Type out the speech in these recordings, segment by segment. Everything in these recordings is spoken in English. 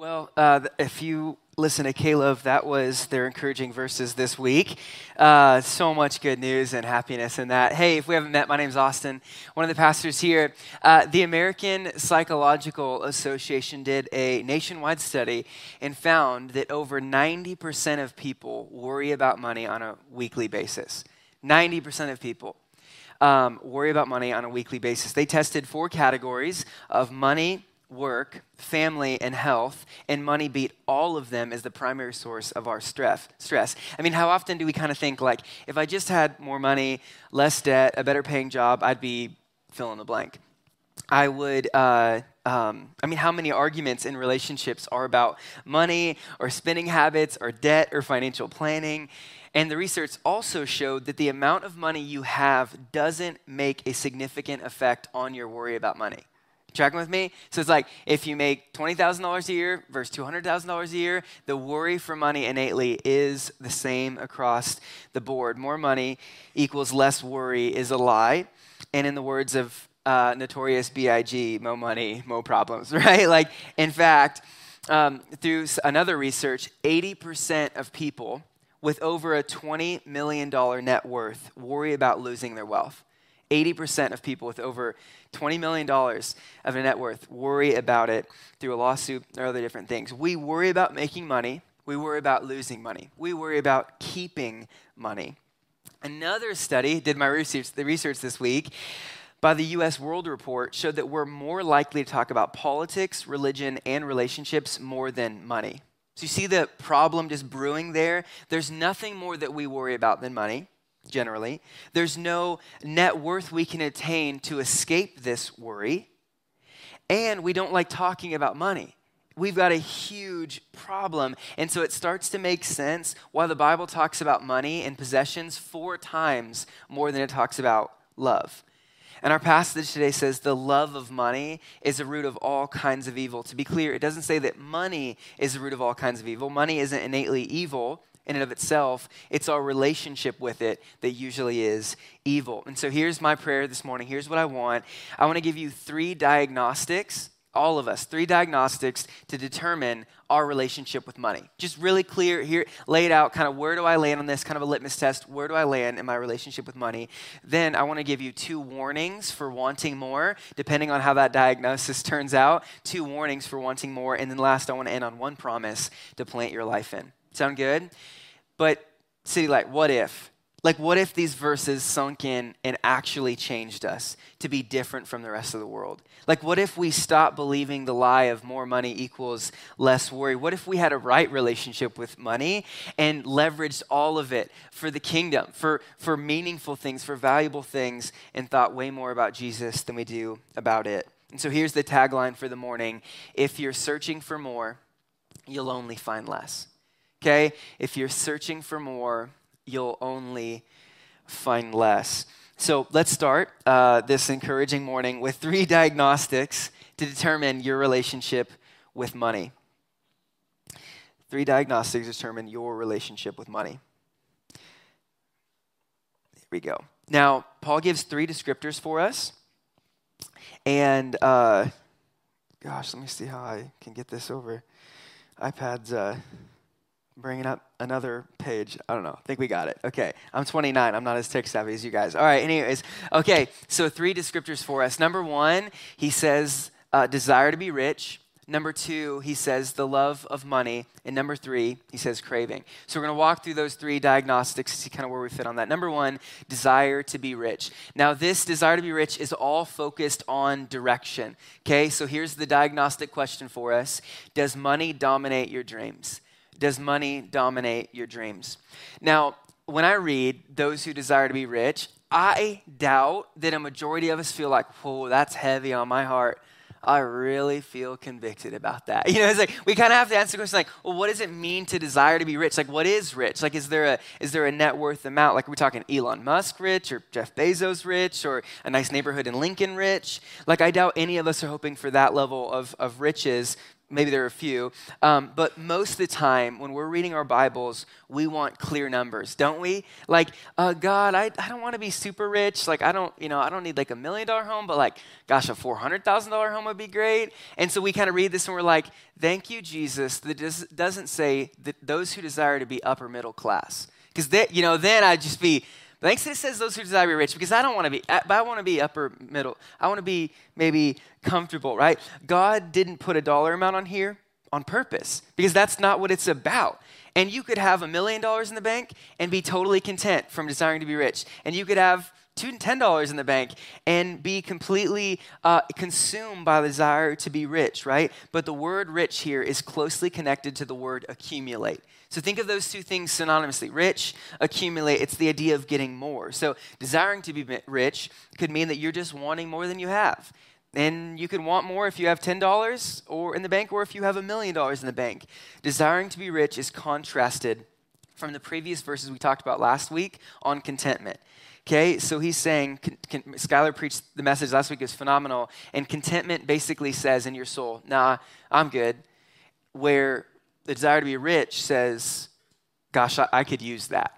Well, uh, if you listen to Caleb, that was their encouraging verses this week. Uh, so much good news and happiness in that. Hey, if we haven't met, my name's Austin, one of the pastors here. Uh, the American Psychological Association did a nationwide study and found that over 90% of people worry about money on a weekly basis. 90% of people. Um, worry about money on a weekly basis. They tested four categories of money, work, family, and health, and money beat all of them as the primary source of our stress. Stress. I mean, how often do we kind of think like, if I just had more money, less debt, a better paying job, I'd be fill in the blank. I would. Uh, um, I mean, how many arguments in relationships are about money or spending habits or debt or financial planning? And the research also showed that the amount of money you have doesn't make a significant effect on your worry about money. Tracking with me? So it's like if you make $20,000 a year versus $200,000 a year, the worry for money innately is the same across the board. More money equals less worry is a lie. And in the words of uh, notorious B.I.G., mo money, mo problems, right? Like, in fact, um, through another research, 80% of people with over a $20 million net worth worry about losing their wealth. 80% of people with over $20 million of a net worth worry about it through a lawsuit or other different things. We worry about making money. We worry about losing money. We worry about keeping money. Another study did my research, the research this week by the US World Report showed that we're more likely to talk about politics, religion, and relationships more than money. So you see the problem just brewing there? There's nothing more that we worry about than money generally. There's no net worth we can attain to escape this worry. And we don't like talking about money. We've got a huge problem. And so it starts to make sense why the Bible talks about money and possessions four times more than it talks about love. And our passage today says the love of money is a root of all kinds of evil. To be clear, it doesn't say that money is the root of all kinds of evil. Money isn't innately evil, in and of itself. It's our relationship with it that usually is evil. And so here's my prayer this morning. Here's what I want I want to give you three diagnostics, all of us, three diagnostics to determine our relationship with money. Just really clear here, laid out kind of where do I land on this, kind of a litmus test. Where do I land in my relationship with money? Then I want to give you two warnings for wanting more, depending on how that diagnosis turns out. Two warnings for wanting more. And then last, I want to end on one promise to plant your life in. Sound good? But, City Light, what if? Like, what if these verses sunk in and actually changed us to be different from the rest of the world? Like, what if we stopped believing the lie of more money equals less worry? What if we had a right relationship with money and leveraged all of it for the kingdom, for, for meaningful things, for valuable things, and thought way more about Jesus than we do about it? And so here's the tagline for the morning If you're searching for more, you'll only find less okay? If you're searching for more, you'll only find less. So let's start uh, this encouraging morning with three diagnostics to determine your relationship with money. Three diagnostics determine your relationship with money. Here we go. Now, Paul gives three descriptors for us. And, uh, gosh, let me see how I can get this over. iPad's. Uh, bringing up another page. I don't know. I think we got it. Okay. I'm 29. I'm not as tech savvy as you guys. All right. Anyways, okay. So, three descriptors for us. Number one, he says, uh, desire to be rich. Number two, he says the love of money. And number three, he says craving. So we're going to walk through those three diagnostics to see kind of where we fit on that. Number one, desire to be rich. Now, this desire to be rich is all focused on direction. Okay, so here's the diagnostic question for us Does money dominate your dreams? Does money dominate your dreams? Now, when I read those who desire to be rich, I doubt that a majority of us feel like, whoa, that's heavy on my heart. I really feel convicted about that. You know, it's like we kind of have to answer the question like, well, what does it mean to desire to be rich? Like, what is rich? Like, is there a is there a net worth amount? Like, are we talking Elon Musk rich or Jeff Bezos rich or a nice neighborhood in Lincoln rich? Like, I doubt any of us are hoping for that level of, of riches maybe there are a few, um, but most of the time when we're reading our Bibles, we want clear numbers, don't we? Like, uh, God, I, I don't want to be super rich. Like, I don't, you know, I don't need like a million dollar home, but like, gosh, a four hundred thousand dollar home would be great. And so we kind of read this and we're like, thank you, Jesus. That doesn't say that those who desire to be upper middle class, because you know, then I'd just be Thanks it says those who desire to be rich because I don't want to be, but I want to be upper middle. I want to be maybe comfortable, right? God didn't put a dollar amount on here on purpose because that's not what it's about. And you could have a million dollars in the bank and be totally content from desiring to be rich. And you could have two ten dollars in the bank and be completely uh, consumed by the desire to be rich, right? But the word rich here is closely connected to the word accumulate. So think of those two things synonymously. Rich, accumulate, it's the idea of getting more. So desiring to be rich could mean that you're just wanting more than you have. And you can want more if you have $10 or in the bank or if you have a million dollars in the bank. Desiring to be rich is contrasted from the previous verses we talked about last week on contentment. Okay, so he's saying, con, con, Skylar preached the message last week, is phenomenal. And contentment basically says in your soul, nah, I'm good. Where the desire to be rich says, gosh, I, I could use that.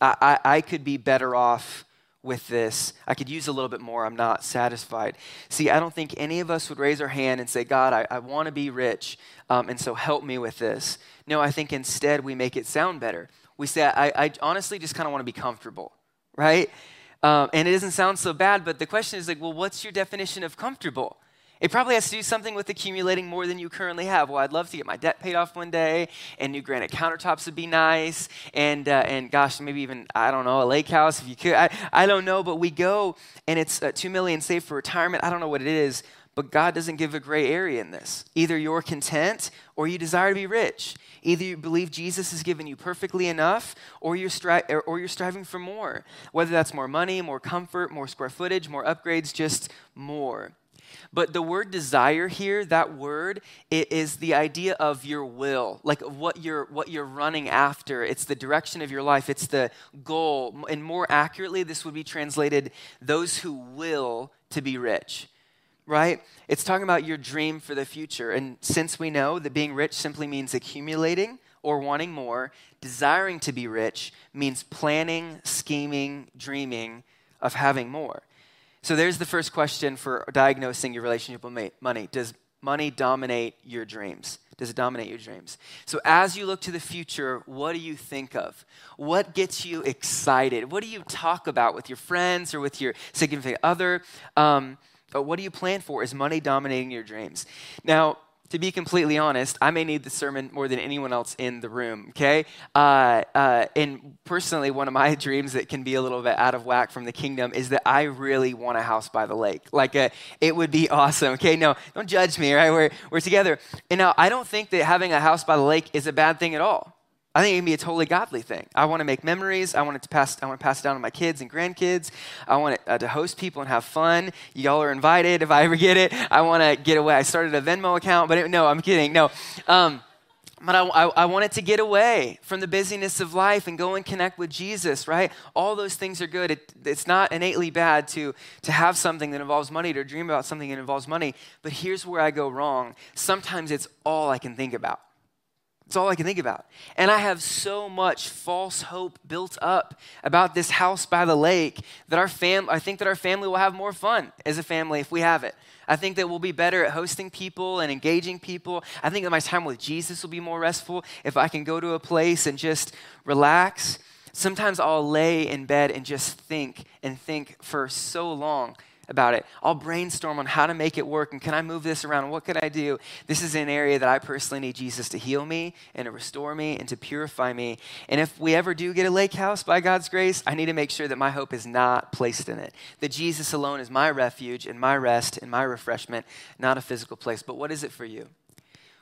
I, I, I could be better off with this. I could use a little bit more. I'm not satisfied. See, I don't think any of us would raise our hand and say, God, I, I want to be rich, um, and so help me with this. No, I think instead we make it sound better. We say, I, I honestly just kind of want to be comfortable, right? Um, and it doesn't sound so bad, but the question is like, well, what's your definition of comfortable? It probably has to do something with accumulating more than you currently have. Well, I'd love to get my debt paid off one day, and new granite countertops would be nice, and uh, and gosh, maybe even I don't know a lake house if you could. I, I don't know, but we go and it's uh, two million saved for retirement. I don't know what it is, but God doesn't give a gray area in this. Either you're content or you desire to be rich. Either you believe Jesus has given you perfectly enough, or you're, stri- or you're striving for more. Whether that's more money, more comfort, more square footage, more upgrades, just more. But the word desire here, that word, it is the idea of your will, like what you're what you're running after. It's the direction of your life. It's the goal. And more accurately, this would be translated those who will to be rich. Right? It's talking about your dream for the future. And since we know that being rich simply means accumulating or wanting more, desiring to be rich means planning, scheming, dreaming of having more. So there's the first question for diagnosing your relationship with money. Does money dominate your dreams? Does it dominate your dreams? So as you look to the future, what do you think of? What gets you excited? What do you talk about with your friends or with your significant other? Um, what do you plan for? Is money dominating your dreams? Now, to be completely honest, I may need the sermon more than anyone else in the room, okay? Uh, uh, and personally, one of my dreams that can be a little bit out of whack from the kingdom is that I really want a house by the lake. Like, a, uh, it would be awesome, okay? No, don't judge me, right? We're, we're together. And now, I don't think that having a house by the lake is a bad thing at all. I think it can be a totally godly thing. I want to make memories. I want it to pass. I want to pass it down to my kids and grandkids. I want it, uh, to host people and have fun. Y'all are invited if I ever get it. I want to get away. I started a Venmo account, but it, no, I'm kidding. No, um, but I, I, I want it to get away from the busyness of life and go and connect with Jesus. Right? All those things are good. It, it's not innately bad to to have something that involves money, to dream about something that involves money. But here's where I go wrong. Sometimes it's all I can think about. That's all I can think about. And I have so much false hope built up about this house by the lake that our fam I think that our family will have more fun as a family if we have it. I think that we'll be better at hosting people and engaging people. I think that my time with Jesus will be more restful if I can go to a place and just relax. Sometimes I'll lay in bed and just think and think for so long about it. I'll brainstorm on how to make it work and can I move this around? What could I do? This is an area that I personally need Jesus to heal me and to restore me and to purify me. And if we ever do get a lake house by God's grace, I need to make sure that my hope is not placed in it. That Jesus alone is my refuge and my rest and my refreshment, not a physical place. But what is it for you?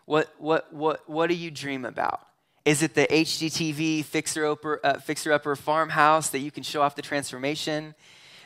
What, what, what, what do you dream about? Is it the HGTV fixer upper, uh, fixer upper farmhouse that you can show off the transformation?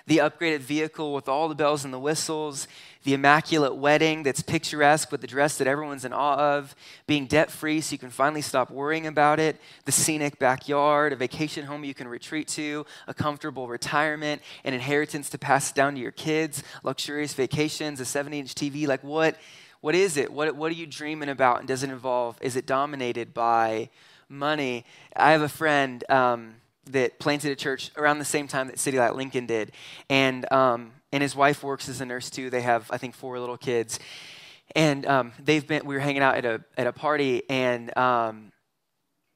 The upgraded vehicle with all the bells and the whistles, the immaculate wedding that's picturesque with the dress that everyone's in awe of, being debt free so you can finally stop worrying about it, the scenic backyard, a vacation home you can retreat to, a comfortable retirement, an inheritance to pass down to your kids, luxurious vacations, a 70 inch TV. Like, what, What is it? What, what are you dreaming about? And does it involve, is it dominated by money? I have a friend um, that planted a church around the same time that City Light Lincoln did. And, um, and his wife works as a nurse too. They have, I think, four little kids. And um, they've been, we were hanging out at a, at a party and, um,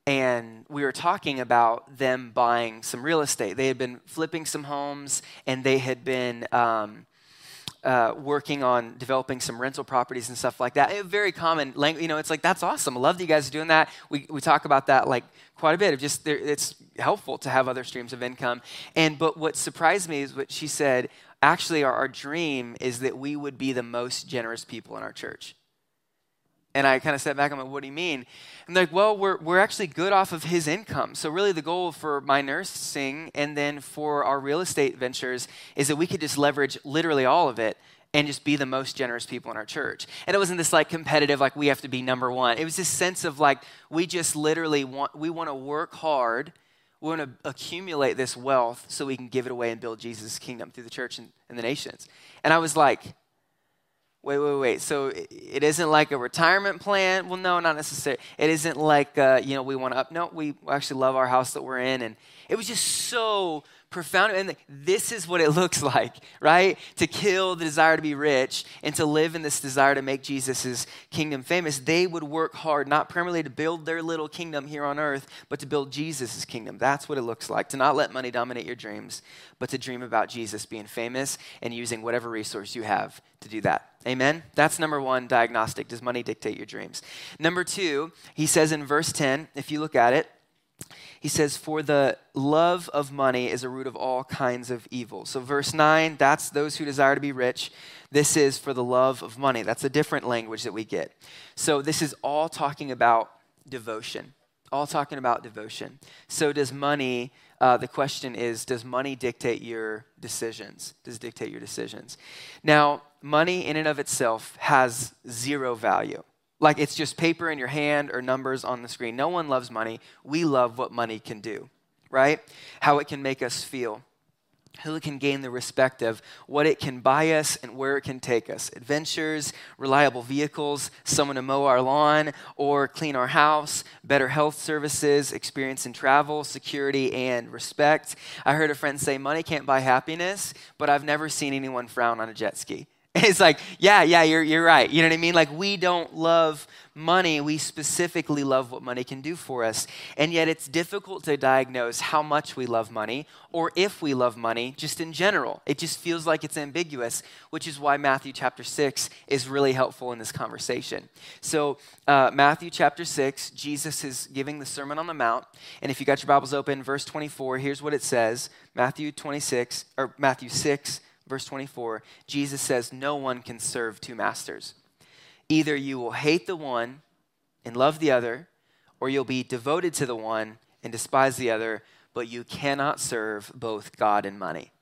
and we were talking about them buying some real estate. They had been flipping some homes and they had been, um, uh, working on developing some rental properties and stuff like that. Very common language, you know, it's like, that's awesome. I love that you guys are doing that. We, we talk about that like quite a bit of just, it's helpful to have other streams of income. And, but what surprised me is what she said, actually our, our dream is that we would be the most generous people in our church. And I kind of sat back, I'm like, what do you mean? And they're like, well, we're, we're actually good off of his income. So, really, the goal for my nursing and then for our real estate ventures is that we could just leverage literally all of it and just be the most generous people in our church. And it wasn't this like competitive, like we have to be number one. It was this sense of like, we just literally want, we want to work hard. We want to accumulate this wealth so we can give it away and build Jesus' kingdom through the church and, and the nations. And I was like, wait, wait, wait. So it isn't like a retirement plan? Well, no, not necessarily. It isn't like, uh, you know, we want to up. No, we actually love our house that we're in. And it was just so profound. And this is what it looks like, right? To kill the desire to be rich and to live in this desire to make Jesus' kingdom famous. They would work hard, not primarily to build their little kingdom here on earth, but to build Jesus' kingdom. That's what it looks like. To not let money dominate your dreams, but to dream about Jesus being famous and using whatever resource you have to do that. Amen? That's number one diagnostic. Does money dictate your dreams? Number two, he says in verse 10, if you look at it, he says, For the love of money is a root of all kinds of evil. So, verse 9, that's those who desire to be rich. This is for the love of money. That's a different language that we get. So, this is all talking about devotion. All talking about devotion. So, does money, uh, the question is, does money dictate your decisions? Does it dictate your decisions? Now, money in and of itself has zero value. Like it's just paper in your hand or numbers on the screen. No one loves money. We love what money can do, right? How it can make us feel. Who it can gain the respect of, what it can buy us, and where it can take us. Adventures, reliable vehicles, someone to mow our lawn or clean our house, better health services, experience in travel, security, and respect. I heard a friend say, Money can't buy happiness, but I've never seen anyone frown on a jet ski. It's like, yeah, yeah, you're, you're right. You know what I mean? Like, we don't love money. We specifically love what money can do for us. And yet, it's difficult to diagnose how much we love money or if we love money just in general. It just feels like it's ambiguous, which is why Matthew chapter 6 is really helpful in this conversation. So, uh, Matthew chapter 6, Jesus is giving the Sermon on the Mount. And if you got your Bibles open, verse 24, here's what it says Matthew 26, or Matthew 6, verse 24, Jesus says, No one can serve two masters. Either you will hate the one and love the other, or you'll be devoted to the one and despise the other, but you cannot serve both God and money.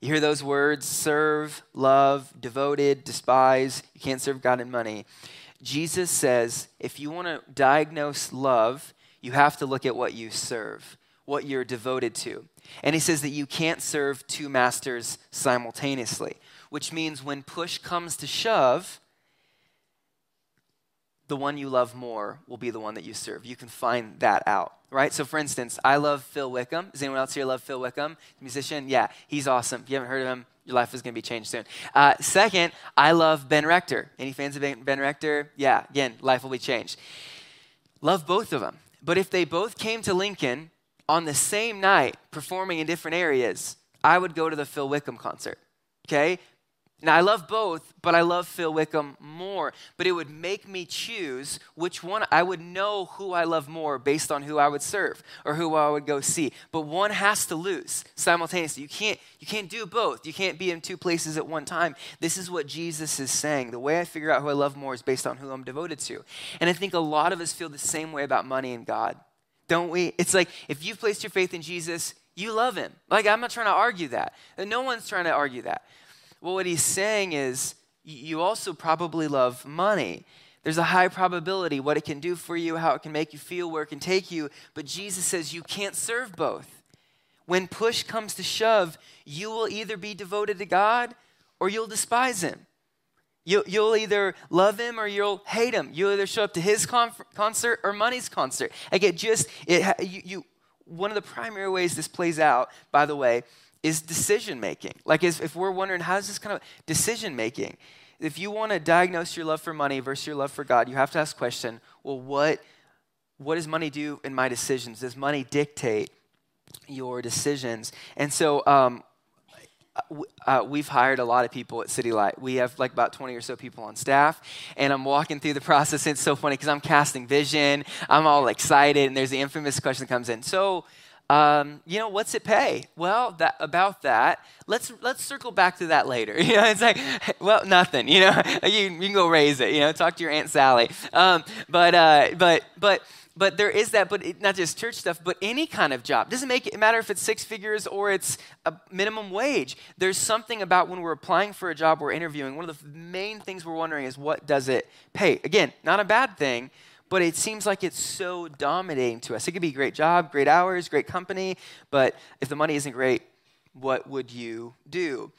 You hear those words serve, love, devoted, despise. You can't serve God and money. Jesus says if you want to diagnose love, you have to look at what you serve, what you're devoted to. And he says that you can't serve two masters simultaneously, which means when push comes to shove, the one you love more will be the one that you serve. You can find that out, right? So, for instance, I love Phil Wickham. Does anyone else here love Phil Wickham? Musician? Yeah, he's awesome. If you haven't heard of him, your life is going to be changed soon. Uh, second, I love Ben Rector. Any fans of Ben, ben Rector? Yeah, again, life will be changed. Love both of them. But if they both came to Lincoln on the same night performing in different areas, I would go to the Phil Wickham concert. Okay? Now, I love both, but I love Phil Wickham more. But it would make me choose which one. I would know who I love more based on who I would serve or who I would go see. But one has to lose simultaneously. You can't, you can't do both. You can't be in two places at one time. This is what Jesus is saying. The way I figure out who I love more is based on who I'm devoted to. And I think a lot of us feel the same way about money and God don't we? It's like if you've placed your faith in Jesus, you love him. Like, I'm not trying to argue that. No one's trying to argue that. Well, what he's saying is you also probably love money. There's a high probability what it can do for you, how it can make you feel, where it can take you. But Jesus says you can't serve both. When push comes to shove, you will either be devoted to God or you'll despise him. You'll, you'll either love him or you'll hate him. You'll either show up to his concert or money's concert. It just, it, you, you, one of the primary ways this plays out, by the way, is decision making. Like if we're wondering, how is this kind of decision making? If you want to diagnose your love for money versus your love for God, you have to ask the question, well, what, what does money do in my decisions? Does money dictate your decisions? And so um, uh, we've hired a lot of people at City Light. We have like about 20 or so people on staff, and I'm walking through the process. it's so funny because I'm casting vision. I'm all excited, and there's the infamous question that comes in. So, um, you know, what's it pay? Well, that, about that, let's let's circle back to that later. You know, it's like, well, nothing. You know, you, you can go raise it. You know, talk to your aunt Sally. Um, but uh, but but but there is that, but it, not just church stuff, but any kind of job. Doesn't make it matter if it's six figures or it's a minimum wage. There's something about when we're applying for a job, we're interviewing. One of the main things we're wondering is what does it pay? Again, not a bad thing, but it seems like it's so dominating to us. It could be a great job, great hours, great company, but if the money isn't great, what would you do?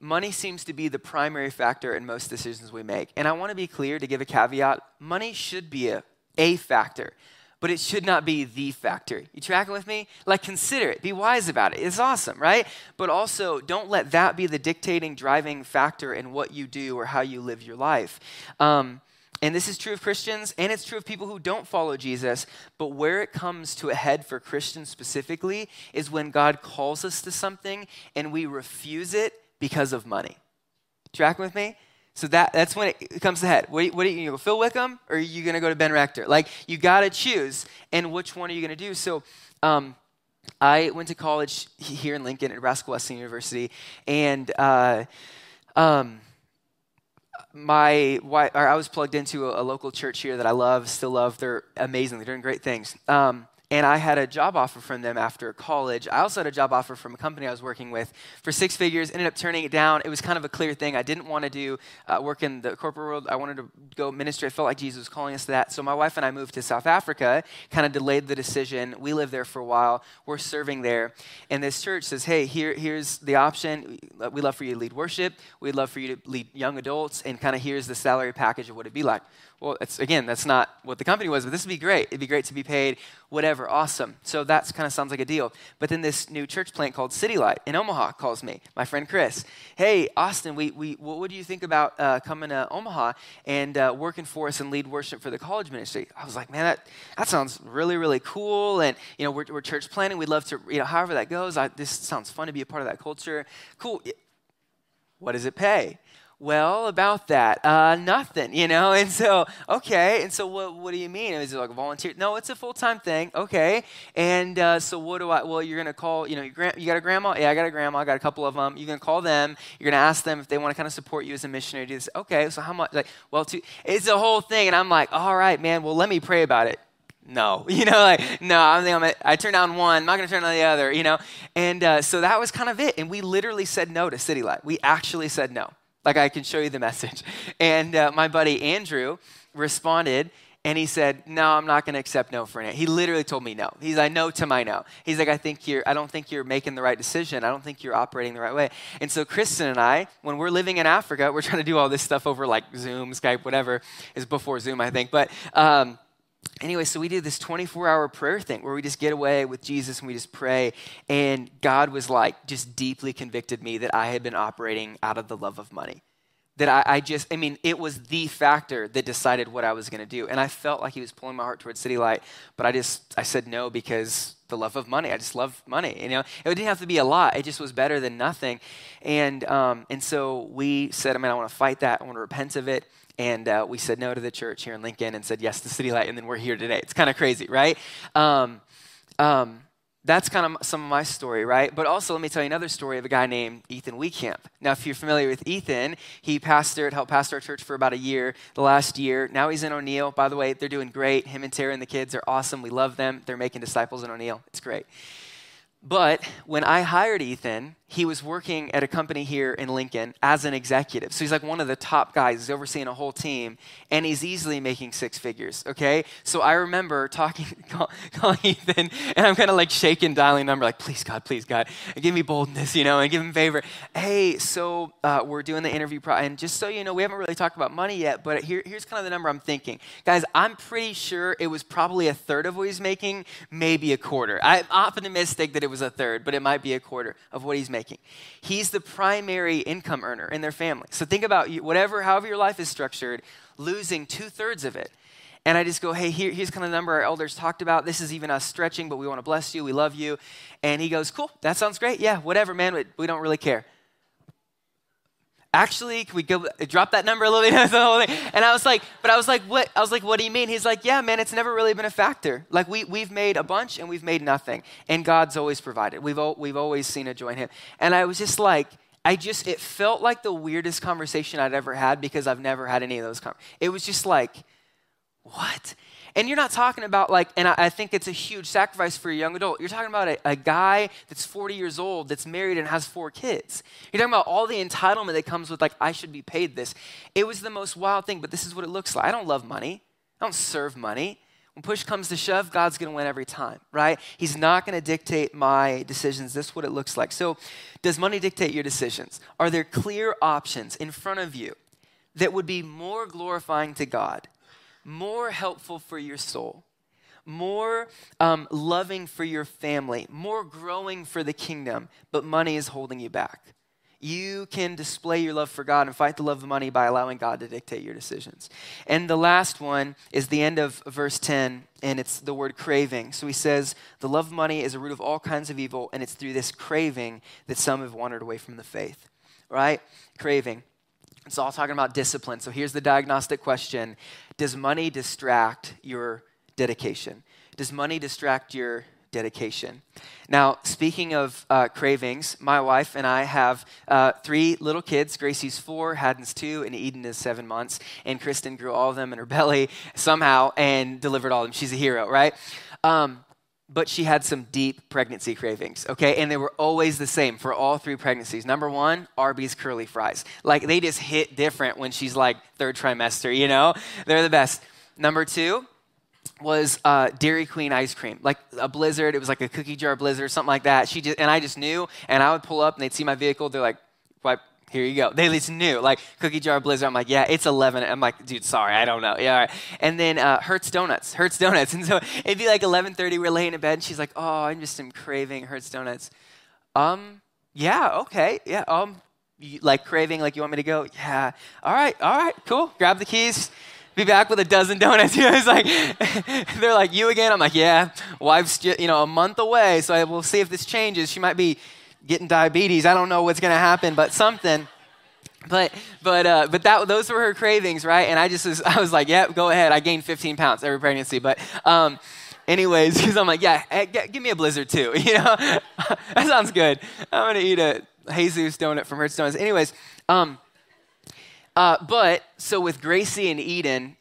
Money seems to be the primary factor in most decisions we make. And I want to be clear to give a caveat money should be a, a factor but it should not be the factor. You tracking with me? Like, consider it, be wise about it. It's awesome, right? But also, don't let that be the dictating, driving factor in what you do or how you live your life. Um, and this is true of Christians and it's true of people who don't follow Jesus. But where it comes to a head for Christians specifically is when God calls us to something and we refuse it because of money. Tracking with me? So that, that's when it comes to head. What, are you, you go Phil Wickham or are you going to go to Ben Rector? Like, you got to choose. And which one are you going to do? So, um, I went to college here in Lincoln at Nebraska Wesleyan University, and uh, um, my wife, I was plugged into a, a, local church here that I love, still love. They're amazing. They're doing great things. Um, and I had a job offer from them after college. I also had a job offer from a company I was working with for six figures. Ended up turning it down. It was kind of a clear thing. I didn't want to do uh, work in the corporate world. I wanted to go ministry. I felt like Jesus was calling us to that. So my wife and I moved to South Africa. Kind of delayed the decision. We lived there for a while. We're serving there, and this church says, "Hey, here, here's the option. We'd love for you to lead worship. We'd love for you to lead young adults, and kind of here's the salary package of what it'd be like." Well, it's, again, that's not what the company was, but this would be great. It'd be great to be paid, whatever, awesome. So that kind of sounds like a deal. But then this new church plant called City Light in Omaha calls me, my friend Chris. Hey, Austin, we, we, what do you think about uh, coming to Omaha and uh, working for us and lead worship for the college ministry? I was like, man, that, that sounds really, really cool. And, you know, we're, we're church planning. We'd love to, you know, however that goes. I, this sounds fun to be a part of that culture. Cool. What does it pay? Well, about that, uh, nothing, you know? And so, okay, and so what, what do you mean? Is it like a volunteer? No, it's a full time thing, okay. And uh, so, what do I, well, you're gonna call, you know, your you got a grandma? Yeah, I got a grandma, I got a couple of them. You're gonna call them, you're gonna ask them if they wanna kind of support you as a missionary. Do this. Okay, so how much? Like, well, to, it's a whole thing. And I'm like, all right, man, well, let me pray about it no you know like no I'm think i'm a, i turned down one i'm not going to turn down the other you know and uh, so that was kind of it and we literally said no to city light we actually said no like I can show you the message. And uh, my buddy Andrew responded and he said, No, I'm not going to accept no for an answer." He literally told me no. He's like, No to my no. He's like, I think you're, I don't think you're making the right decision. I don't think you're operating the right way. And so Kristen and I, when we're living in Africa, we're trying to do all this stuff over like Zoom, Skype, whatever is before Zoom, I think. But, um, anyway, so we did this 24 hour prayer thing where we just get away with Jesus and we just pray. And God was like, just deeply convicted me that I had been operating out of the love of money. That I, I just, I mean, it was the factor that decided what I was going to do. And I felt like He was pulling my heart towards City Light, but I just, I said no because the love of money. I just love money. You know, it didn't have to be a lot. It just was better than nothing. And um, and so we said, I mean, I want to fight that. I want to repent of it. And uh, we said no to the church here in Lincoln and said yes to City Light, and then we're here today. It's kind of crazy, right? Um, um, that's kind of some of my story, right? But also, let me tell you another story of a guy named Ethan Weecamp. Now, if you're familiar with Ethan, he pastored, helped pastor our church for about a year, the last year. Now he's in O'Neill. By the way, they're doing great. Him and Tara and the kids are awesome. We love them. They're making disciples in O'Neill. It's great. But when I hired Ethan, he was working at a company here in Lincoln as an executive. So he's like one of the top guys. He's overseeing a whole team, and he's easily making six figures. Okay, so I remember talking, call, calling Ethan, and I'm kind of like shaking, dialing number, like, please God, please God, give me boldness, you know, and give him favor. Hey, so uh, we're doing the interview, pro- and just so you know, we haven't really talked about money yet, but here, here's kind of the number I'm thinking, guys. I'm pretty sure it was probably a third of what he's making, maybe a quarter. I'm optimistic that it was a third, but it might be a quarter of what he's making making. He's the primary income earner in their family. So think about whatever, however your life is structured, losing two thirds of it. And I just go, hey, here, here's kind of the number our elders talked about. This is even us stretching, but we want to bless you. We love you. And he goes, cool, that sounds great. Yeah, whatever, man. We, we don't really care actually, can we go drop that number a little bit? and I was like, but I was like, what? I was like, what do you mean? He's like, yeah, man, it's never really been a factor. Like we, we've made a bunch and we've made nothing. And God's always provided. We've, we've always seen a joy in him. And I was just like, I just, it felt like the weirdest conversation I'd ever had because I've never had any of those. it was just like, what? And you're not talking about like, and I, I, think it's a huge sacrifice for a young adult. You're talking about a, a, guy that's 40 years old, that's married and has four kids. You're talking about all the entitlement that comes with like, I should be paid this. It was the most wild thing, but this is what it looks like. I don't love money. I don't serve money. When push comes to shove, God's going to win every time, right? He's not going to dictate my decisions. This is what it looks like. So, does money dictate your decisions? Are there clear options in front of you that would be more glorifying to God more helpful for your soul, more um, loving for your family, more growing for the kingdom, but money is holding you back. You can display your love for God and fight the love of money by allowing God to dictate your decisions. And the last one is the end of verse 10, and it's the word craving. So he says, The love of money is a root of all kinds of evil, and it's through this craving that some have wandered away from the faith. Right? Craving. It's all talking about discipline. So here's the diagnostic question Does money distract your dedication? Does money distract your dedication? Now, speaking of uh, cravings, my wife and I have uh, three little kids. Gracie's four, Haddon's two, and Eden is seven months. And Kristen grew all of them in her belly somehow and delivered all of them. She's a hero, right? Um, but she had some deep pregnancy cravings, okay? And they were always the same for all three pregnancies. Number one, Arby's curly fries. Like they just hit different when she's like third trimester, you know? They're the best. Number two was uh, Dairy Queen ice cream, like a blizzard. It was like a cookie jar blizzard, or something like that. She just, and I just knew, and I would pull up and they'd see my vehicle. They're like, wipe here you go. They least knew. Like cookie jar blizzard. I'm like, yeah, it's 11. I'm like, dude, sorry, I don't know. Yeah, right. And then uh, Hurts Donuts. Hurts Donuts. And so it'd be like 11:30. We're laying in bed, and she's like, oh, I'm just am craving Hurts Donuts. Um, yeah, okay, yeah. Um, you, like craving, like you want me to go? Yeah. All right, all right, cool. Grab the keys. Be back with a dozen donuts. You know, it's like they're like you again. I'm like, yeah. Wife's you know a month away, so I will see if this changes. She might be getting diabetes. I don't know what's going to happen, but something. But but uh, but that those were her cravings, right? And I just was I was like, yeah, go ahead. I gained 15 pounds every pregnancy, but. Um, anyways, because I'm like, yeah, hey, give me a blizzard too. You know, that sounds good. I'm gonna eat a Jesus donut from Hurts Donuts. Anyways, um, uh, but so with Gracie and Eden,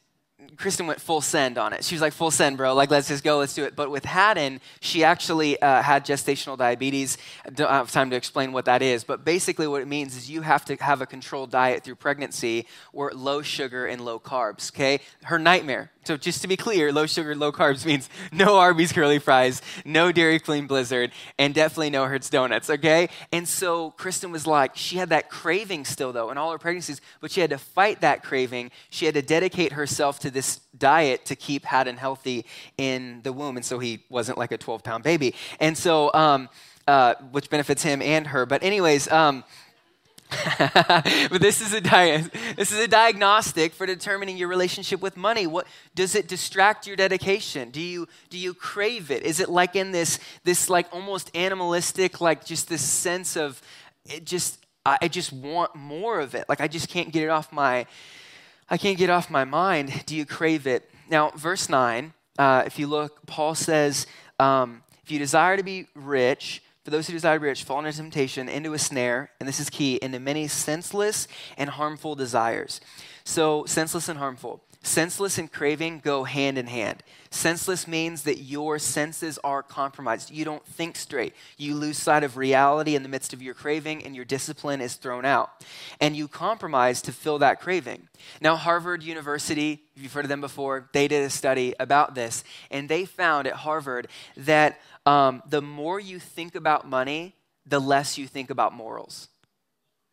Kristen went full send on it. She was like, full send, bro. Like, let's just go, let's do it. But with Haddon, she actually uh, had gestational diabetes. I don't have time to explain what that is. But basically, what it means is you have to have a controlled diet through pregnancy or low sugar and low carbs, okay? Her nightmare so just to be clear, low sugar, low carbs means no Arby's curly fries, no Dairy Queen Blizzard, and definitely no Hurts donuts, okay? And so Kristen was like, she had that craving still though in all her pregnancies, but she had to fight that craving. She had to dedicate herself to this diet to keep Haddon healthy in the womb, and so he wasn't like a 12 pound baby. And so, um, uh, which benefits him and her. But anyways, um, but this is a di- this is a diagnostic for determining your relationship with money. What does it distract your dedication? Do you do you crave it? Is it like in this this like almost animalistic like just this sense of it just I just want more of it. Like I just can't get it off my I can't get off my mind. Do you crave it? Now, verse nine. Uh, if you look, Paul says, um, "If you desire to be rich." For those who desire to be rich fall into temptation, into a snare, and this is key, into many senseless and harmful desires. So, senseless and harmful. Senseless and craving go hand in hand. Senseless means that your senses are compromised. You don't think straight. You lose sight of reality in the midst of your craving, and your discipline is thrown out. And you compromise to fill that craving. Now, Harvard University, if you've heard of them before, they did a study about this, and they found at Harvard that um, the more you think about money, the less you think about morals.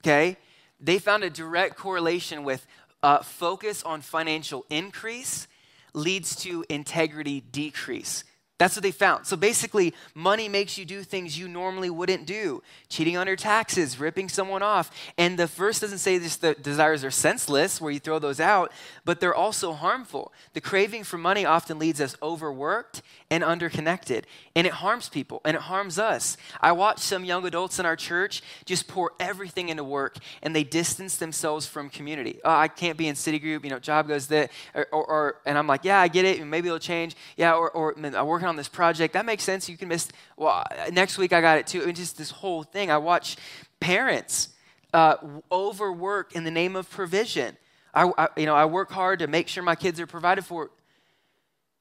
Okay? They found a direct correlation with uh, focus on financial increase leads to integrity decrease. That's what they found. So basically, money makes you do things you normally wouldn't do cheating on your taxes, ripping someone off. And the verse doesn't say this, the desires are senseless, where you throw those out, but they're also harmful. The craving for money often leads us overworked and underconnected, and it harms people and it harms us. I watch some young adults in our church just pour everything into work and they distance themselves from community. Oh, I can't be in city group, you know, job goes that, or, or, or and I'm like, yeah, I get it, maybe it'll change. Yeah, or, or I'm working on on this project. That makes sense. You can miss, well, next week I got it too. I mean, just this whole thing. I watch parents uh, overwork in the name of provision. I, I, you know, I work hard to make sure my kids are provided for.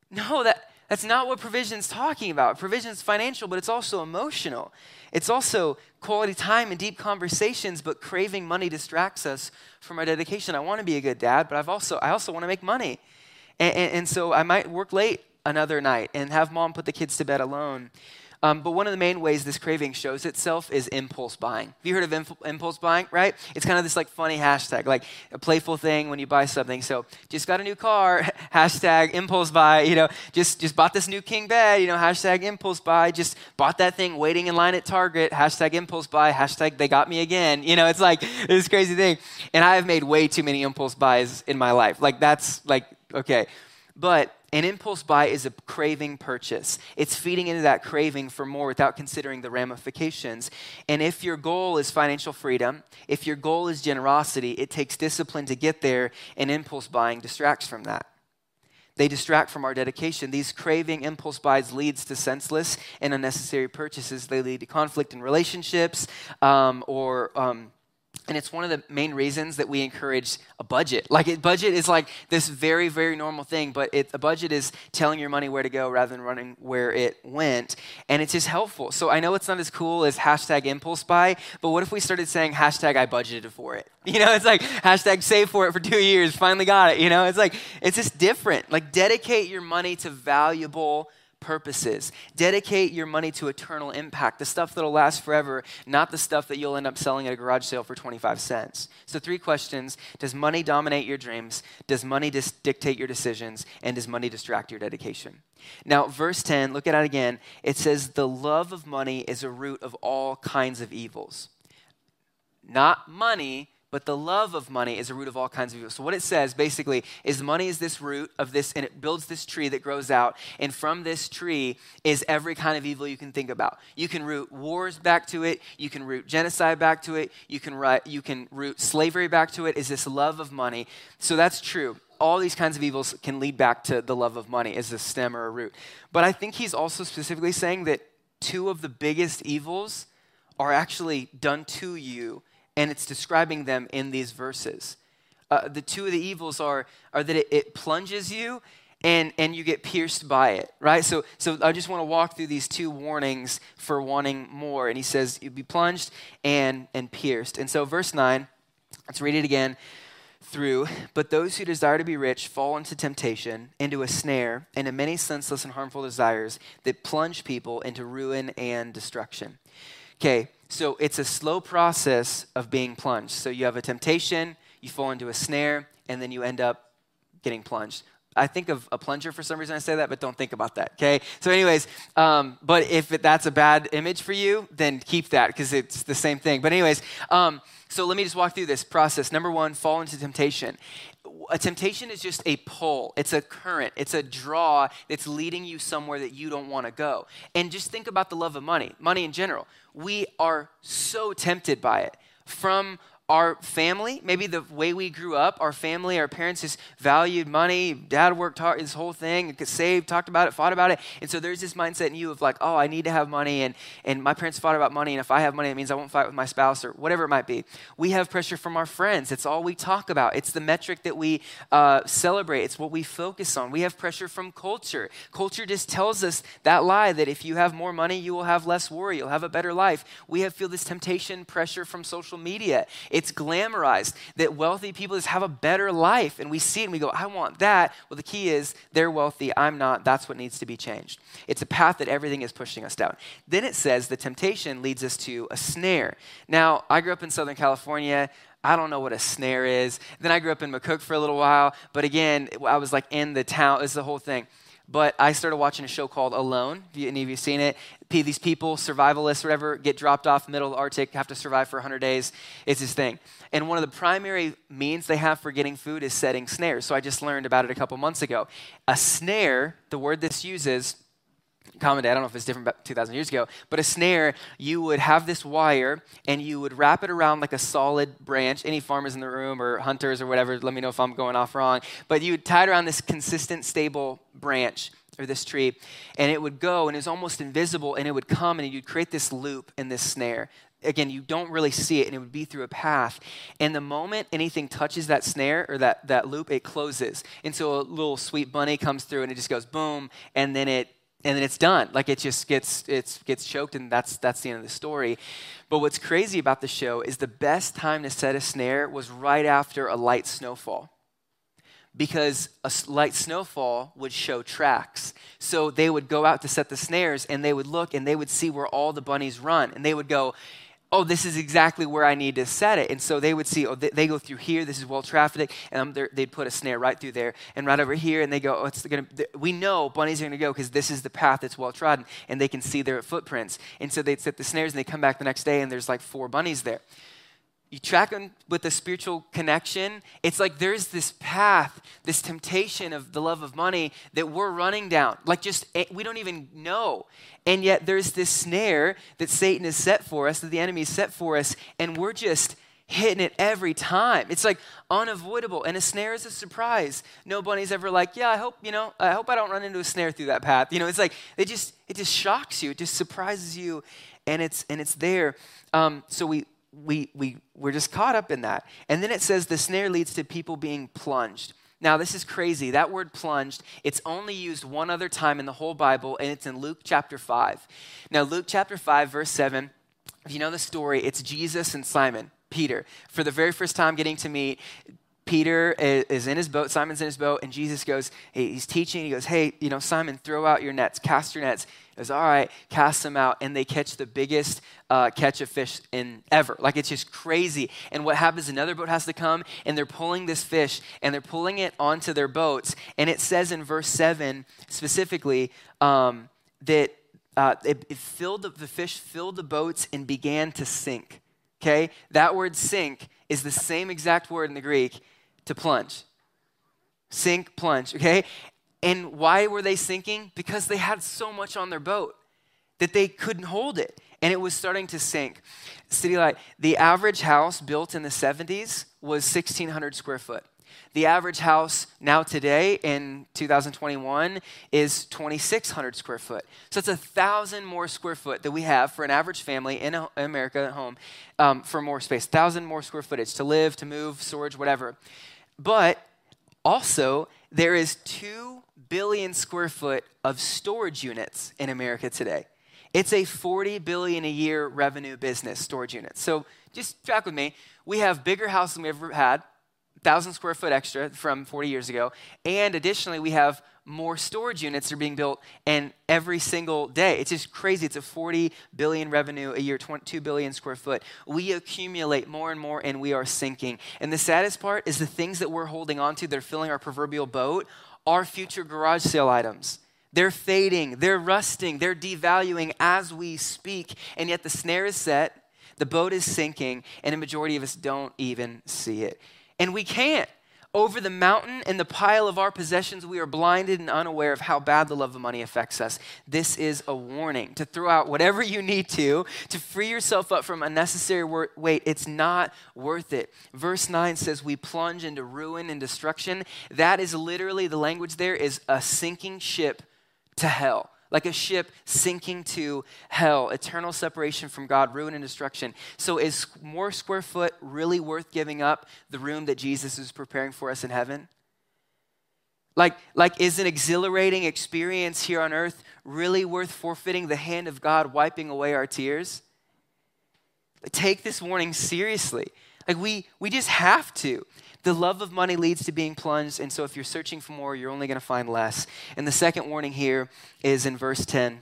No, that, that's not what provision's talking about. Provision's financial, but it's also emotional. It's also quality time and deep conversations, but craving money distracts us from our dedication. I want to be a good dad, but I've also, I also want to make money. And, and, and so I might work late another night and have mom put the kids to bed alone. Um, but one of the main ways this craving shows itself is impulse buying. Have you heard of inf- impulse buying, right? It's kind of this like funny hashtag, like a playful thing when you buy something. So just got a new car, hashtag impulse buy, you know, just, just bought this new king bed, you know, hashtag impulse buy, just bought that thing waiting in line at Target, hashtag impulse buy, hashtag they got me again. You know, it's like this crazy thing. And I have made way too many impulse buys in my life. Like that's like, okay. But an impulse buy is a craving purchase. It's feeding into that craving for more without considering the ramifications. And if your goal is financial freedom, if your goal is generosity, it takes discipline to get there, and impulse buying distracts from that. They distract from our dedication. These craving impulse buys leads to senseless and unnecessary purchases. They lead to conflict in relationships um, or um, and it's one of the main reasons that we encourage a budget. Like, a budget is like this very, very normal thing, but it, a budget is telling your money where to go rather than running where it went. And it's just helpful. So I know it's not as cool as hashtag impulse buy, but what if we started saying hashtag I budgeted for it? You know, it's like hashtag save for it for two years, finally got it. You know, it's like, it's just different. Like, dedicate your money to valuable purposes. Dedicate your money to eternal impact, the stuff that'll last forever, not the stuff that you'll end up selling at a garage sale for 25 cents. So, three questions Does money dominate your dreams? Does money dis- dictate your decisions? And does money distract your dedication? Now, verse 10, look at it again. It says, The love of money is a root of all kinds of evils. Not money, but the love of money is a root of all kinds of evil. So what it says basically is money is this root of this, and it builds this tree that grows out. And from this tree is every kind of evil you can think about. You can root wars back to it. You can root genocide back to it. You can you can root slavery back to it. Is this love of money? So that's true. All these kinds of evils can lead back to the love of money as a stem or a root. But I think he's also specifically saying that two of the biggest evils are actually done to you and it's describing them in these verses. Uh, the two of the evils are, are that it, it plunges you and, and you get pierced by it, right? So, so I just want to walk through these two warnings for wanting more. And he says, You'll be plunged and, and pierced. And so, verse 9, let's read it again through. But those who desire to be rich fall into temptation, into a snare, into many senseless and harmful desires that plunge people into ruin and destruction. Okay, so it's a slow process of being plunged. So you have a temptation, you fall into a snare, and then you end up getting plunged. I think of a plunger for some reason I say that, but don't think about that, okay? So, anyways, um, but if that's a bad image for you, then keep that because it's the same thing. But, anyways, um, so let me just walk through this process. Number one, fall into temptation. A temptation is just a pull, it's a current, it's a draw that's leading you somewhere that you don't want to go. And just think about the love of money, money in general. We are so tempted by it from our family, maybe the way we grew up, our family, our parents just valued money. Dad worked hard, this whole thing, saved, talked about it, fought about it. And so there's this mindset in you of like, oh, I need to have money. And, and my parents fought about money. And if I have money, it means I won't fight with my spouse or whatever it might be. We have pressure from our friends. It's all we talk about. It's the metric that we uh, celebrate. It's what we focus on. We have pressure from culture. Culture just tells us that lie that if you have more money, you will have less worry. You'll have a better life. We have feel this temptation, pressure from social media. It's glamorized that wealthy people just have a better life. And we see it and we go, I want that. Well, the key is they're wealthy, I'm not. That's what needs to be changed. It's a path that everything is pushing us down. Then it says the temptation leads us to a snare. Now, I grew up in Southern California. I don't know what a snare is. Then I grew up in McCook for a little while, but again, I was like in the town. It's the whole thing. But I started watching a show called Alone. Have any of you seen it? These people, survivalists, whatever, get dropped off middle of the Arctic, have to survive for 100 days. It's this thing. And one of the primary means they have for getting food is setting snares. So I just learned about it a couple months ago. A snare, the word this uses, common day, I don't know if it's different about 2,000 years ago, but a snare, you would have this wire and you would wrap it around like a solid branch. Any farmers in the room or hunters or whatever, let me know if I'm going off wrong. But you would tie it around this consistent, stable branch or this tree, and it would go and it's almost invisible and it would come and you'd create this loop in this snare. Again, you don't really see it, and it would be through a path. And the moment anything touches that snare or that, that loop, it closes. And so a little sweet bunny comes through and it just goes boom, and then it and then it's done. Like it just gets it gets choked, and that's that's the end of the story. But what's crazy about the show is the best time to set a snare was right after a light snowfall. Because a light snowfall would show tracks. So they would go out to set the snares and they would look and they would see where all the bunnies run. And they would go, oh, this is exactly where I need to set it. And so they would see, oh, they, they go through here. This is well trafficked, and they'd put a snare right through there, and right over here, and they go, oh, it's gonna. We know bunnies are gonna go because this is the path that's well trodden, and they can see their footprints. And so they'd set the snares, and they come back the next day, and there's like four bunnies there you track them with a spiritual connection, it's like there's this path, this temptation of the love of money that we're running down. Like, just eh, we don't even know. And yet, there's this snare that Satan has set for us, that the enemy has set for us, and we're just hitting it every time. It's like unavoidable. And a snare is a surprise. Nobody's ever like, yeah, I hope, you know, I hope I don't run into a snare through that path. You know, it's like it just it just shocks you. It just surprises you and it's and it's there. Um, so we we, we, we're just caught up in that. And then it says the snare leads to people being plunged. Now, this is crazy. That word plunged, it's only used one other time in the whole Bible, and it's in Luke chapter 5. Now, Luke chapter 5, verse 7, if you know the story, it's Jesus and Simon, Peter, for the very first time getting to meet. Peter is in his boat, Simon's in his boat, and Jesus goes, he's teaching, he goes, hey, you know, Simon, throw out your nets, cast your nets. He goes, all right, cast them out, and they catch the biggest uh, catch of fish in ever. Like it's just crazy. And what happens? Another boat has to come, and they're pulling this fish, and they're pulling it onto their boats. And it says in verse seven specifically um, that uh, it, it filled the, the fish filled the boats and began to sink. Okay, that word "sink" is the same exact word in the Greek to plunge. Sink, plunge, okay? And why were they sinking? Because they had so much on their boat that they couldn't hold it. And it was starting to sink. City Light, the average house built in the 70s was 1,600 square foot. The average house now today in 2021 is 2,600 square foot. So it's a thousand more square foot that we have for an average family in, America at home um, for more space. Thousand more square footage to live, to move, storage, whatever. But also, there is 2 billion square foot of storage units in America today. It's a 40 billion a year revenue business, storage units. So just track with me. We have bigger houses than we ever had, 1,000 square foot extra from 40 years ago. And additionally, we have more storage units that are being built and every single day. It's just crazy. It's a 40 billion revenue a year 2 billion square foot. We accumulate more and more and we are sinking. And the saddest part is the things that we're holding on to that are filling our proverbial boat are future garage sale items. They're fading they're rusting they're devaluing as we speak. And yet the snare is set the boat is sinking and a majority of us don't even see it and we can't Over the mountain and the pile of our possessions, we are blinded and unaware of how bad the love of money affects us. This is a warning to throw out whatever you need to, to free yourself up from unnecessary weight. It's not worth it. Verse 9 says, We plunge into ruin and destruction. That is literally the language there is a sinking ship to hell like a ship sinking to hell, eternal separation from God, ruin and destruction. So, is more square foot really worth giving up the room that Jesus is preparing for us in heaven? Like, like, is an exhilarating experience here on earth really worth forfeiting the hand of God wiping away our tears? Take this warning seriously. Like, we, we just have to. The love of money leads to being plunged, and so if you're searching for more, you're only going to find less. And the second warning here is in verse 10.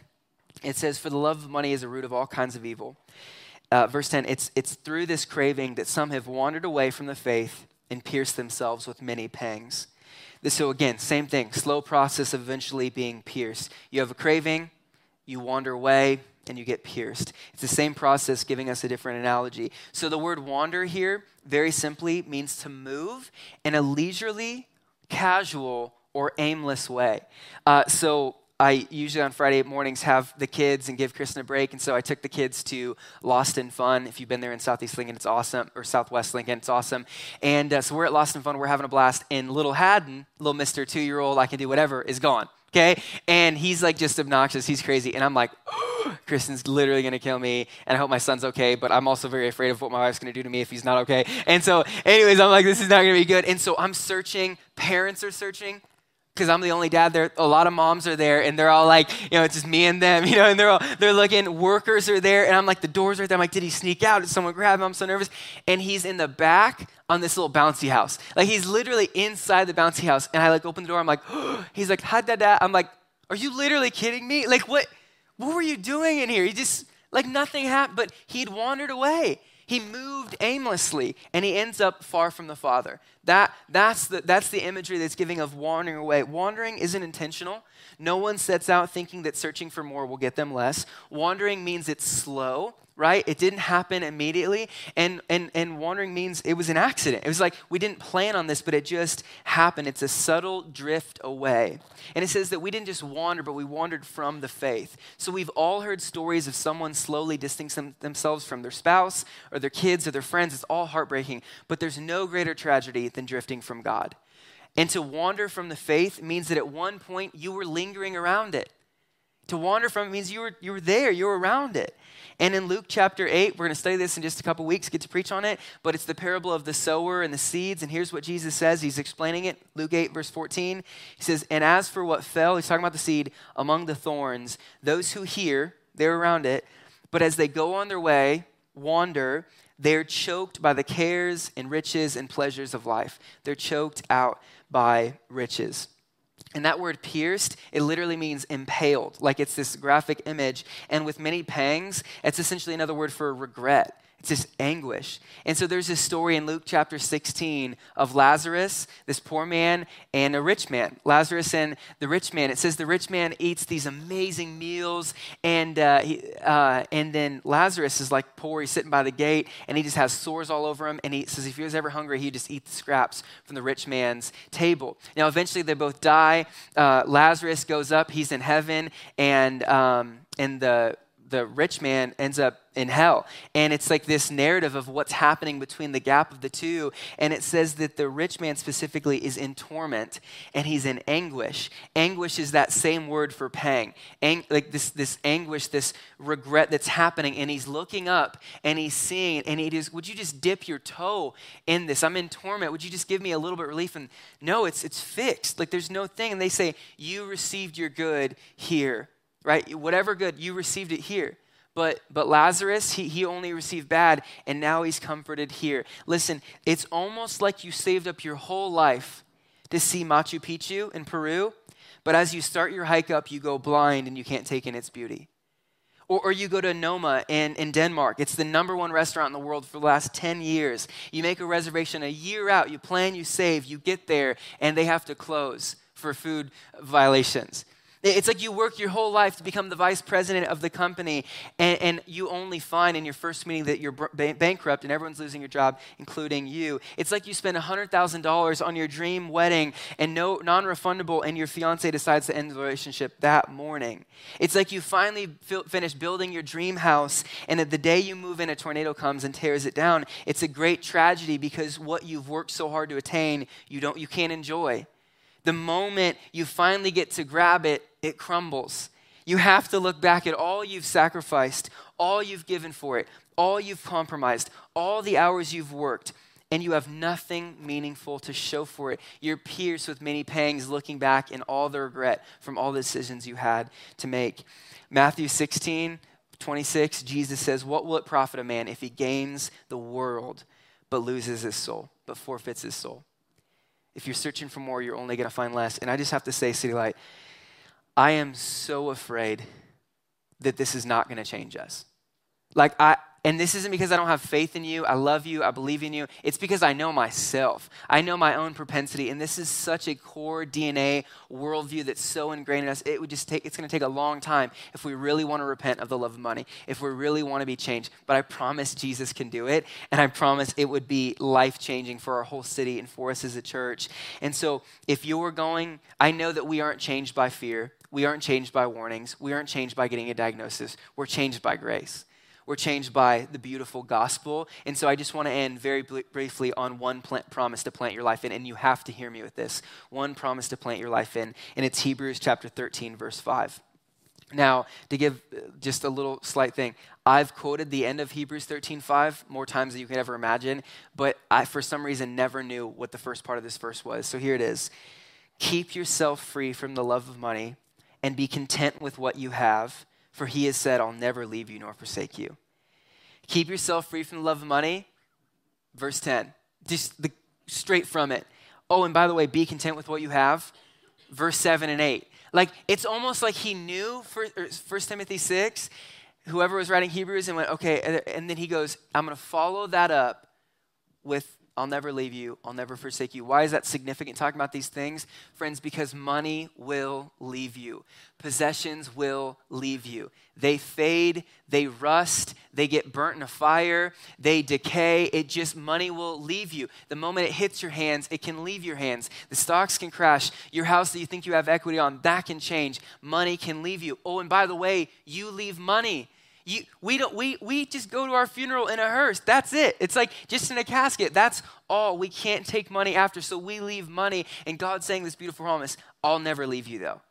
It says, For the love of money is a root of all kinds of evil. Uh, verse 10 it's, it's through this craving that some have wandered away from the faith and pierced themselves with many pangs. So, again, same thing, slow process of eventually being pierced. You have a craving, you wander away, and you get pierced. It's the same process, giving us a different analogy. So the word wander here, very simply, means to move in a leisurely, casual, or aimless way. Uh, so I usually on Friday mornings have the kids and give Kristen a break, and so I took the kids to Lost in Fun. If you've been there in Southeast Lincoln, it's awesome, or Southwest Lincoln, it's awesome. And uh, so we're at Lost in Fun, we're having a blast, and little Haddon, little Mister Two Year Old, I can do whatever, is gone okay? And he's like just obnoxious. He's crazy. And I'm like, Kristen's literally gonna kill me. And I hope my son's okay, but I'm also very afraid of what my wife's gonna do to me if he's not okay. And so, anyways, I'm like, this is not gonna be good. And so I'm searching, parents are searching. Because I'm the only dad there. A lot of moms are there, and they're all like, you know, it's just me and them, you know, and they're all they're looking. Workers are there, and I'm like, the door's right there. I'm like, did he sneak out? Did someone grab him? I'm so nervous. And he's in the back on this little bouncy house. Like he's literally inside the bouncy house. And I like open the door. I'm like, oh. he's like, ha da da. I'm like, are you literally kidding me? Like, what, what were you doing in here? He just, like, nothing happened, but he'd wandered away. He moved aimlessly and he ends up far from the Father. That, that's, the, that's the imagery that's giving of wandering away. Wandering isn't intentional. No one sets out thinking that searching for more will get them less. Wandering means it's slow, right? It didn't happen immediately. And, and, and wandering means it was an accident. It was like we didn't plan on this, but it just happened. It's a subtle drift away. And it says that we didn't just wander, but we wandered from the faith. So we've all heard stories of someone slowly distancing themselves from their spouse or their kids or their friends. It's all heartbreaking, but there's no greater tragedy than drifting from God. And to wander from the faith means that at one point you were lingering around it. To wander from it means you were, you were there, you were around it. And in Luke chapter 8, we're going to study this in just a couple weeks, get to preach on it, but it's the parable of the sower and the seeds. And here's what Jesus says He's explaining it. Luke 8, verse 14. He says, And as for what fell, he's talking about the seed, among the thorns, those who hear, they're around it, but as they go on their way, wander, they're choked by the cares and riches and pleasures of life. They're choked out by riches. And that word pierced, it literally means impaled, like it's this graphic image. And with many pangs, it's essentially another word for regret. It's this anguish. And so there's this story in Luke chapter 16 of Lazarus, this poor man, and a rich man. Lazarus and the rich man. It says the rich man eats these amazing meals, and, uh, he, uh, and then Lazarus is like poor. He's sitting by the gate, and he just has sores all over him. And he says if he was ever hungry, he'd just eat the scraps from the rich man's table. Now, eventually, they both die. Uh, Lazarus goes up, he's in heaven, and, um, and the the rich man ends up in hell. And it's like this narrative of what's happening between the gap of the two. And it says that the rich man specifically is in torment and he's in anguish. Anguish is that same word for pang. Ang- like this, this anguish, this regret that's happening. And he's looking up and he's seeing, and he is, would you just dip your toe in this? I'm in torment. Would you just give me a little bit of relief? And no, it's, it's fixed. Like there's no thing. And they say, You received your good here right? Whatever good, you received it here. But, but Lazarus, he, he only received bad, and now he's comforted here. Listen, it's almost like you saved up your whole life to see Machu Picchu in Peru, but as you start your hike up, you go blind and you can't take in its beauty. Or, or, you go to Noma in, in Denmark. It's the number one restaurant in the world for the last 10 years. You make a reservation a year out, you plan, you save, you get there, and they have to close for food violations. It's like you work your whole life to become the vice president of the company, and, and you only find in your first meeting that you're b- bankrupt and everyone's losing your job, including you. It's like you spend $100,000 on your dream wedding and no non refundable, and your fiance decides to end the relationship that morning. It's like you finally finish building your dream house, and at the day you move in, a tornado comes and tears it down. It's a great tragedy because what you've worked so hard to attain, you, don't, you can't enjoy. The moment you finally get to grab it, it crumbles. You have to look back at all you've sacrificed, all you've given for it, all you've compromised, all the hours you've worked, and you have nothing meaningful to show for it. You're pierced with many pangs looking back in all the regret from all the decisions you had to make. Matthew 16, 26, Jesus says, What will it profit a man if he gains the world but loses his soul, but forfeits his soul? If you're searching for more, you're only going to find less. And I just have to say, City Light, I am so afraid that this is not going to change us. Like, I, and this isn't because I don't have faith in you. I love you. I believe in you. It's because I know myself. I know my own propensity. And this is such a core DNA worldview that's so ingrained in us. It would just take, it's going to take a long time if we really want to repent of the love of money, if we really want to be changed. But I promise Jesus can do it. And I promise it would be life changing for our whole city and for us as a church. And so if you're going, I know that we aren't changed by fear. We aren't changed by warnings. We aren't changed by getting a diagnosis. We're changed by grace. We're changed by the beautiful gospel. And so I just want to end very briefly on one plant, promise to plant your life in. And you have to hear me with this one promise to plant your life in. And it's Hebrews chapter 13, verse 5. Now, to give uh, just a little slight thing, I've quoted the end of Hebrews 13:5 more times than you can ever imagine, but I for some reason never knew what the first part of this verse was. So here it is. Keep yourself free from the love of money and be content with what you have, for he has said, I'll never leave you nor forsake you. Keep yourself free from the love of money. Verse 10, just the, straight from it. Oh, and by the way, be content with what you have. Verse 7 and 8. Like, it's almost like he knew, for, er, 1 Timothy 6, whoever was writing Hebrews, and went, okay, and then he goes, I'm going to follow that up with I'll never leave you. I'll never forsake you. Why is that significant talking about these things? Friends, because money will leave you. Possessions will leave you. They fade, they rust, they get burnt in a fire, they decay. It just, money will leave you. The moment it hits your hands, it can leave your hands. The stocks can crash. Your house that you think you have equity on, that can change. Money can leave you. Oh, and by the way, you leave money. You, we, don't, we, we just go to our funeral in a hearse. That's it. It's like just in a casket. That's all. We can't take money after. So we leave money. And God's saying this beautiful promise I'll never leave you, though.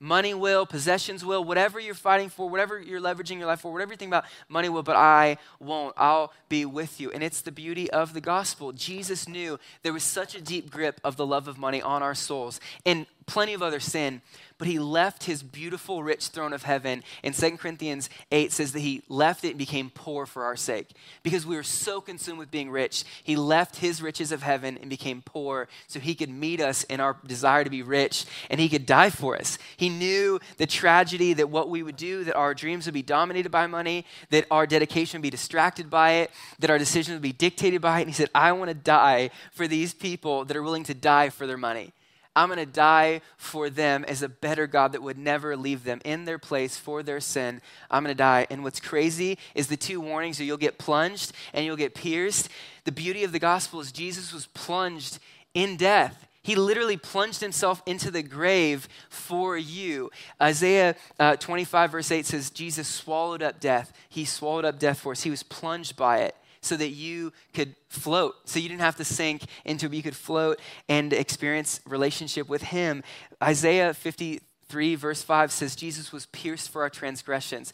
Money will, possessions will, whatever you're fighting for, whatever you're leveraging your life for, whatever you think about, money will, but I won't. I'll be with you. And it's the beauty of the gospel. Jesus knew there was such a deep grip of the love of money on our souls and plenty of other sin but he left his beautiful, rich throne of heaven. And 2 Corinthians 8 says that he left it and became poor for our sake. Because we were so consumed with being rich, he left his riches of heaven and became poor so he could meet us in our desire to be rich and he could die for us. He knew the tragedy that what we would do, that our dreams would be dominated by money, that our dedication would be distracted by it, that our decisions would be dictated by it. And he said, I want to die for these people that are willing to die for their money. I'm going to die for them as a better God that would never leave them in their place for their sin. I'm going to die. And what's crazy is the two warnings are you'll get plunged and you'll get pierced. The beauty of the gospel is Jesus was plunged in death. He literally plunged himself into the grave for you. Isaiah uh, 25, verse 8 says, Jesus swallowed up death. He swallowed up death for us. He was plunged by it so that you could float, so you didn't have to sink into it, you could float and experience relationship with Him. Isaiah 53, verse 5 says, Jesus was pierced for our transgressions.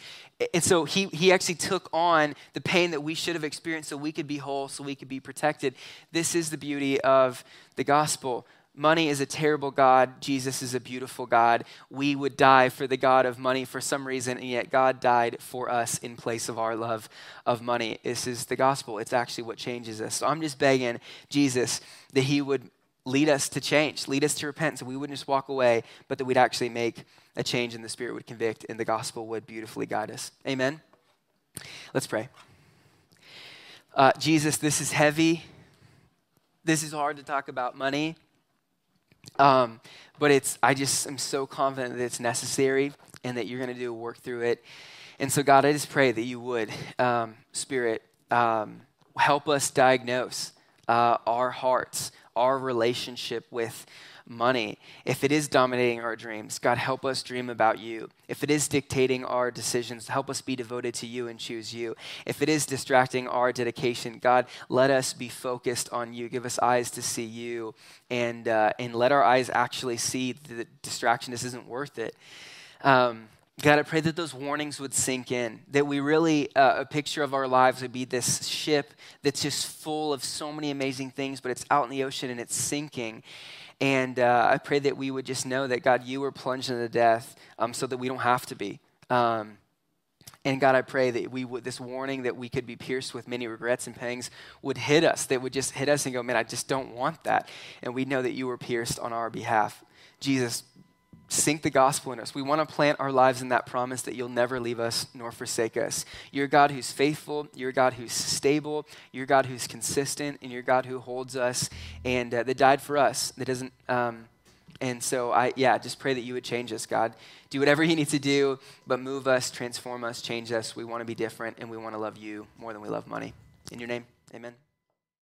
And so he, he actually took on the pain that we should have experienced so we could be whole, so we could be protected. This is the beauty of the gospel. Money is a terrible God. Jesus is a beautiful God. We would die for the God of money for some reason, and yet God died for us in place of our love of money. This is the gospel. It's actually what changes us. So I'm just begging Jesus that He would lead us to change, lead us to repent, so we wouldn't just walk away, but that we'd actually make a change and the Spirit would convict and the gospel would beautifully guide us. Amen. Let's pray. Uh, Jesus, this is heavy. This is hard to talk about money. Um, but it's, I just am so confident that it's necessary and that you're going to do a work through it. And so, God, I just pray that you would, um, Spirit, um, help us diagnose uh, our hearts, our relationship with money. If it is dominating our dreams, God, help us dream about you. If it is dictating our decisions, help us be devoted to you and choose you. If it is distracting our dedication, God, let us be focused on you. Give us eyes to see you, and uh, and let our eyes actually see the distraction. This isn't worth it. Um, God, I pray that those warnings would sink in, that we really, uh, a picture of our lives would be this ship that's just full of so many amazing things, but it's out in the ocean and it's sinking. And uh, I pray that we would just know that, God, you were plunged into death um, so that we don't have to be. Um, and God, I pray that we would, this warning that we could be pierced with many regrets and pangs would hit us, that would just hit us and go, man, I just don't want that. And we know that you were pierced on our behalf. Jesus, sink the gospel in us. We want to plant our lives in that promise that you'll never leave us nor forsake us. You're God who's faithful. You're God who's stable. You're God who's consistent, and you're God who holds us and uh, that died for us. That doesn't. Um, and so I, yeah, just pray that you would change us, God. Do whatever you need to do, but move us, transform us, change us. We want to be different, and we want to love you more than we love money. In your name, Amen.